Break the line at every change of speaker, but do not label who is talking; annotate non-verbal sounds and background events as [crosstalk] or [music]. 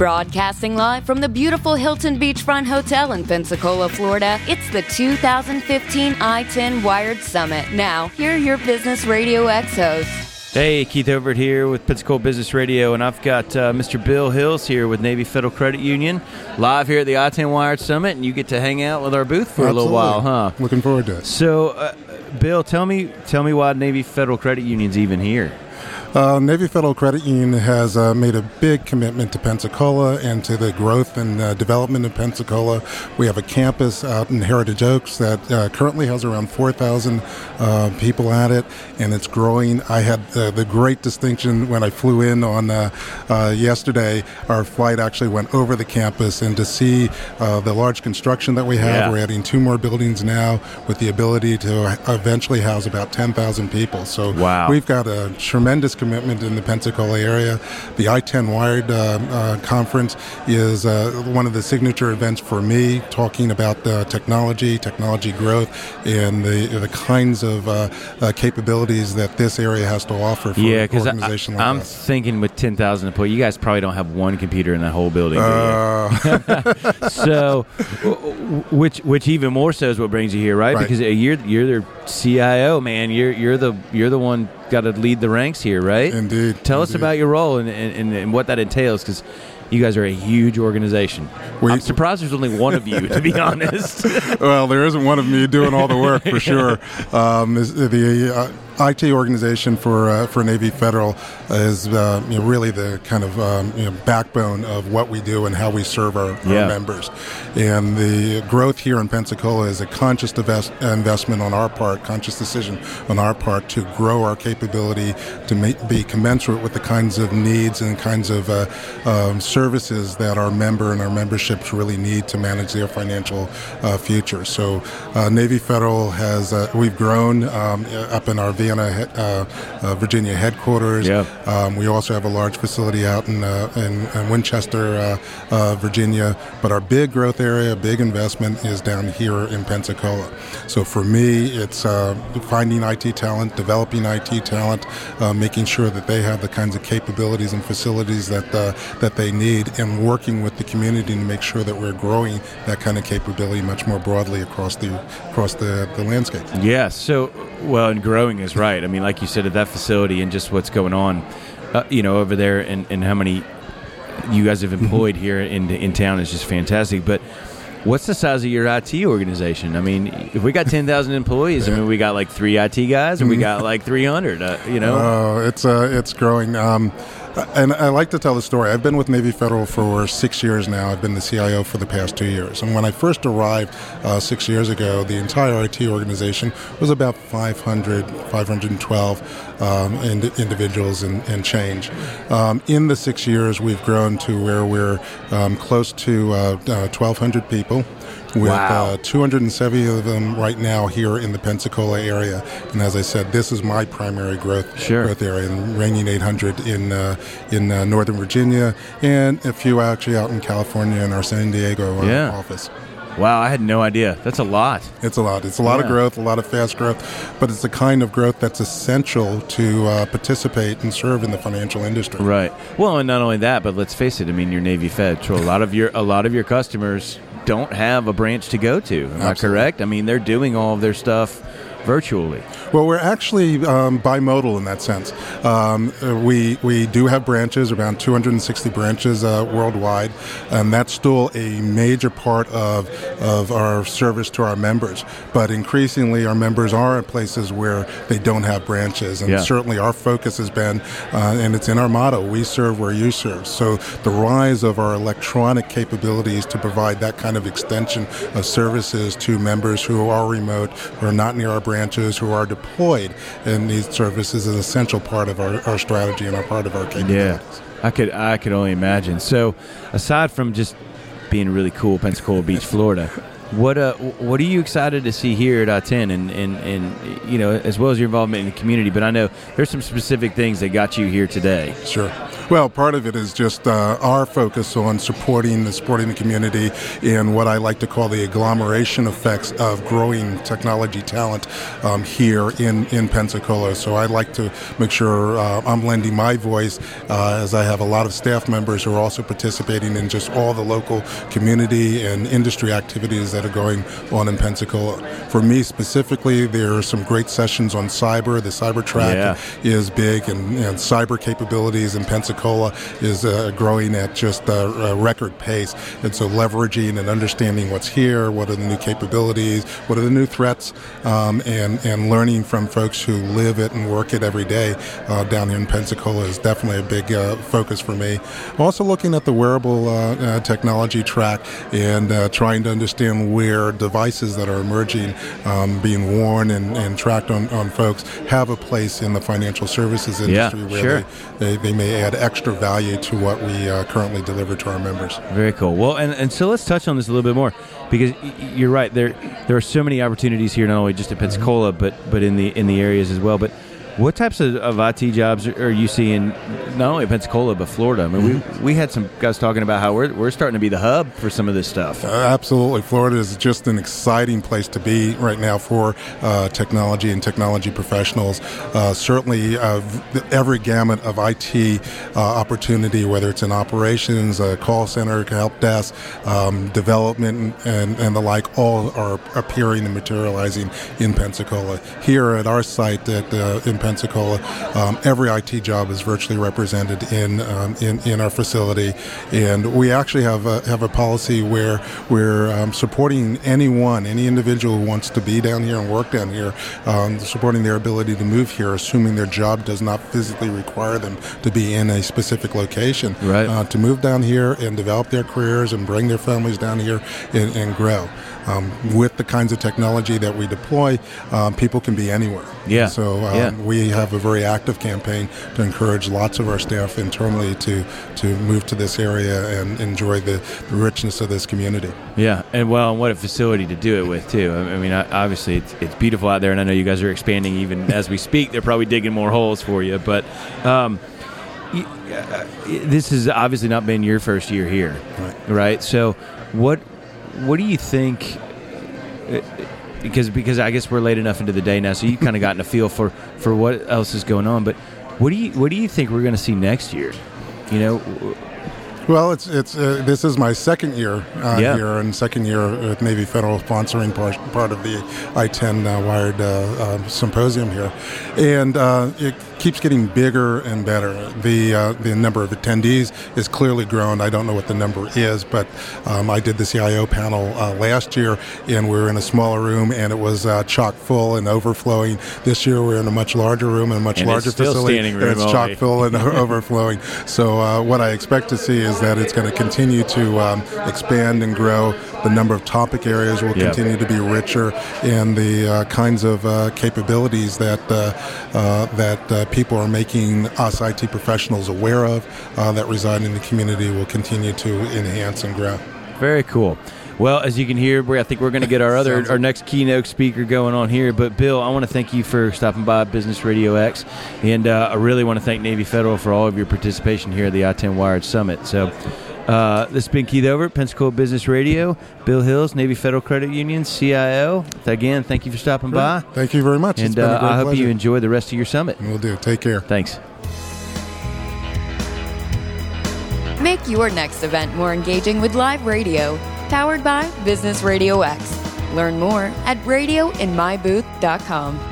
Broadcasting live from the beautiful Hilton Beachfront Hotel in Pensacola, Florida, it's the 2015 I 10 Wired Summit. Now, here are your Business Radio X hosts.
Hey, Keith Overt here with Pensacola Business Radio, and I've got uh, Mr. Bill Hills here with Navy Federal Credit Union, live here at the I-10 Wired Summit, and you get to hang out with our booth for
Absolutely.
a little while, huh?
Looking forward to it.
So, uh, Bill, tell me, tell me why Navy Federal Credit Union's even here.
Uh, Navy Federal Credit Union has uh, made a big commitment to Pensacola and to the growth and uh, development of Pensacola. We have a campus out in Heritage Oaks that uh, currently has around 4,000 uh, people at it, and it's growing. I had uh, the great distinction when I flew in on yesterday. Our flight actually went over the campus, and to see the large construction that we have,
Yeah.
we're adding two more buildings now with the ability to eventually house about 10,000 people. So
Wow.
we've got a tremendous commitment in the Pensacola area. The I-10 Wired uh, uh, conference is uh, one of the signature events for me, talking about technology, technology growth, and the the kinds of uh, uh, capabilities that this area has to offer for
Yeah,
an organization like
I'm
us.
thinking with 10,000 employees, you guys probably don't have one computer in that whole building. [laughs] so, which which even more so is what brings you here, right?
Right.
Because you're you're their CIO, man. You're you're the you're the one got to lead the ranks here, right?
Indeed,
Tell us about your role and, and, and what that entails, because you guys are a huge organization.
We-
I'm surprised there's only one of you, to be [laughs] honest. [laughs]
well, there isn't one of me doing all the work for [laughs] sure. Um, the uh, IT organization for uh, for Navy Federal is uh, you know, really the kind of um, you know, backbone of what we do and how we serve our,
Yeah.
our members. And the growth here in Pensacola is a conscious invest- investment on our part, conscious decision on our part to grow our capability to be commensurate with the kinds of needs and kinds of uh, um, services that our member and our memberships really need to manage their financial uh, future. So, uh, Navy Federal has uh, we've grown um, up in our uh, uh, Virginia headquarters.
Yeah.
Um, we also have a large facility out in uh, in, in Winchester, uh, uh, Virginia. But our big growth area, big investment is down here in Pensacola. So for me, it's uh, finding IT talent, developing IT talent, uh, making sure that they have the kinds of capabilities and facilities that uh, that they need, and working with the community to make sure that we're growing that kind of capability much more broadly across the across the, the landscape.
yeah. So, well, and growing is right. I mean, like you said, at that facility and just what's going on, uh, you know, over there, and, and how many you guys have employed here in in town is just fantastic. But what's the size of your IT organization? I mean, if we got ten thousand employees, I mean, we got like three IT guys, and we got like three hundred. Uh, you know,
Oh, it's uh, it's growing. Um, and I like to tell the story. I've been with Navy Federal for six years now. I've been the CIO for the past two years. And when I first arrived uh, six years ago, the entire IT organization was about 500, 512 um, ind- individuals and, and change. Um, in the six years, we've grown to where we're um, close to uh, uh, 1,200 people with
Wow.
uh, 270 of them right now here in the Pensacola area. And as I said, this is my primary growth
Sure.
growth area, and reigning 800 in uh, in uh, Northern Virginia, and a few actually out in California in our San Diego uh,
Yeah.
office.
wow, I had no idea. That's a lot.
It's a lot. It's a lot of growth, a lot of fast growth, but it's the kind of growth that's essential to uh, participate and serve in the financial industry.
Right. Well, and not only that, but let's face it. I mean, you're Navy Fed, so a lot of your a lot of your customers don't have a branch to go to. Am I correct? I mean, they're doing all of their stuff virtually.
Well, we're actually um, bimodal in that sense. Um, uh, we we do have branches, around 260 branches uh, worldwide, and that's still a major part of of our service to our members. But increasingly, our members are in places where they don't have branches, and
Yeah.
certainly our focus has been, uh, and it's in our motto: "We serve where you serve." So the rise of our electronic capabilities to provide that kind of extension of services to members who are remote, who are not near our branches, who are deployed in these services is an essential part of our, our strategy and a part of our capabilities. Yeah.
I could I could only imagine. So, aside from just being really cool, Pensacola Beach, Florida. What uh, what are you excited to see here at I-10 and, and, and you know as well as your involvement in the community? But I know there's some specific things that got you here today.
Sure. Well, part of it is just uh, our focus on supporting the supporting the community in what I like to call the agglomeration effects of growing technology talent um, here in in Pensacola. So I like to make sure uh, I'm lending my voice uh, as I have a lot of staff members who are also participating in just all the local community and industry activities that are going on in Pensacola. For me specifically, there are some great sessions on cyber. The cyber track
Yeah.
is big, and, and cyber capabilities in Pensacola is uh, growing at just a, a record pace. And so, leveraging and understanding what's here, what are the new capabilities, what are the new threats, um, and and learning from folks who live it and work it every day uh, down here in Pensacola is definitely a big uh, focus for me. Also, looking at the wearable uh, uh, technology track and uh, trying to understand where devices that are emerging, um, being worn and, and tracked on, on folks, have a place in the financial services
Yeah,
industry where
sure.
they, they, they may add extra value to what we uh, currently deliver to our members.
Very cool. Well, and, and so let's touch on this a little bit more because you're right. There there are so many opportunities here, not only just in Pensacola, but but in the in the areas as well. But what types of, of IT jobs are you seeing, not only in Pensacola but Florida? I mean, we we had some guys talking about how we're we're starting to be the hub for some of this stuff.
Uh, absolutely. Florida is just an exciting place to be right now for uh, technology and technology professionals. Uh, certainly, uh, every gamut of IT uh, opportunity, whether it's in operations, call center, help desk, um, development, and, and the like, all are appearing and materializing in Pensacola. Here at our site at, uh, in Pensacola, um, every IT job is virtually represented in, um, in in our facility, and we actually have a, have a policy where we're um, supporting anyone, any individual who wants to be down here and work down here, um, supporting their ability to move here, assuming their job does not physically require them to be in a specific location,
Right.
uh, to move down here and develop their careers and bring their families down here and, and grow. Um, with the kinds of technology that we deploy, um, people can be anywhere.
Yeah.
So um,
Yeah.
we have a very active campaign to encourage lots of our staff internally to to move to this area and enjoy the, the richness of this community.
Yeah, and well, and what a facility to do it with too. I I mean, obviously it's, it's beautiful out there, and I know you guys are expanding even as we speak. They're probably digging more holes for you, but um, uh, this has obviously not been your first year here,
Right.
right? So, what what do you think? Because because I guess we're late enough into the day now, so you've kind of gotten a feel for for what else is going on. But what do you what do you think we're going to see next year? You know,
Well, it's it's uh, this is my second year uh,
Yeah.
here, and second year with Navy Federal sponsoring part, part of the I-10 uh, wired uh, uh, symposium here, and uh, it keeps getting bigger and better. The uh, the number of attendees is clearly grown. I don't know what the number is, but um, I did the CIO panel uh, last year, and we were in a smaller room, and it was uh, chock full and overflowing. This year, we're in a much larger room and a much
And it's
larger facility, and it's
only.
chock full and [laughs] overflowing. So uh, what I expect to see is that it's going to continue to um, expand and grow. The number of topic areas will
Yeah.
continue to be richer, and the uh, kinds of uh, capabilities that uh, uh, that uh, people are making us IT professionals aware of uh, that reside in the community will continue to enhance and grow.
Very cool. Well, as you can hear, I think we're going to get our other our next keynote speaker going on here. But Bill, I want to thank you for stopping by Business Radio X, and uh, I really want to thank Navy Federal for all of your participation here at the I-10 Wired Summit. So. Uh, this has been Keith Over, Pensacola Business Radio. Bill Hills, Navy Federal Credit Union, CIO. Again, thank you for stopping by.
Thank you very much. It's
And
been a
uh,
great
I hope
pleasure.
you enjoy the rest of your summit.
We'll do. Take care.
Thanks.
Make your next event more engaging with live radio. Powered by Business Radio X. Learn more at radioinmybooth.com.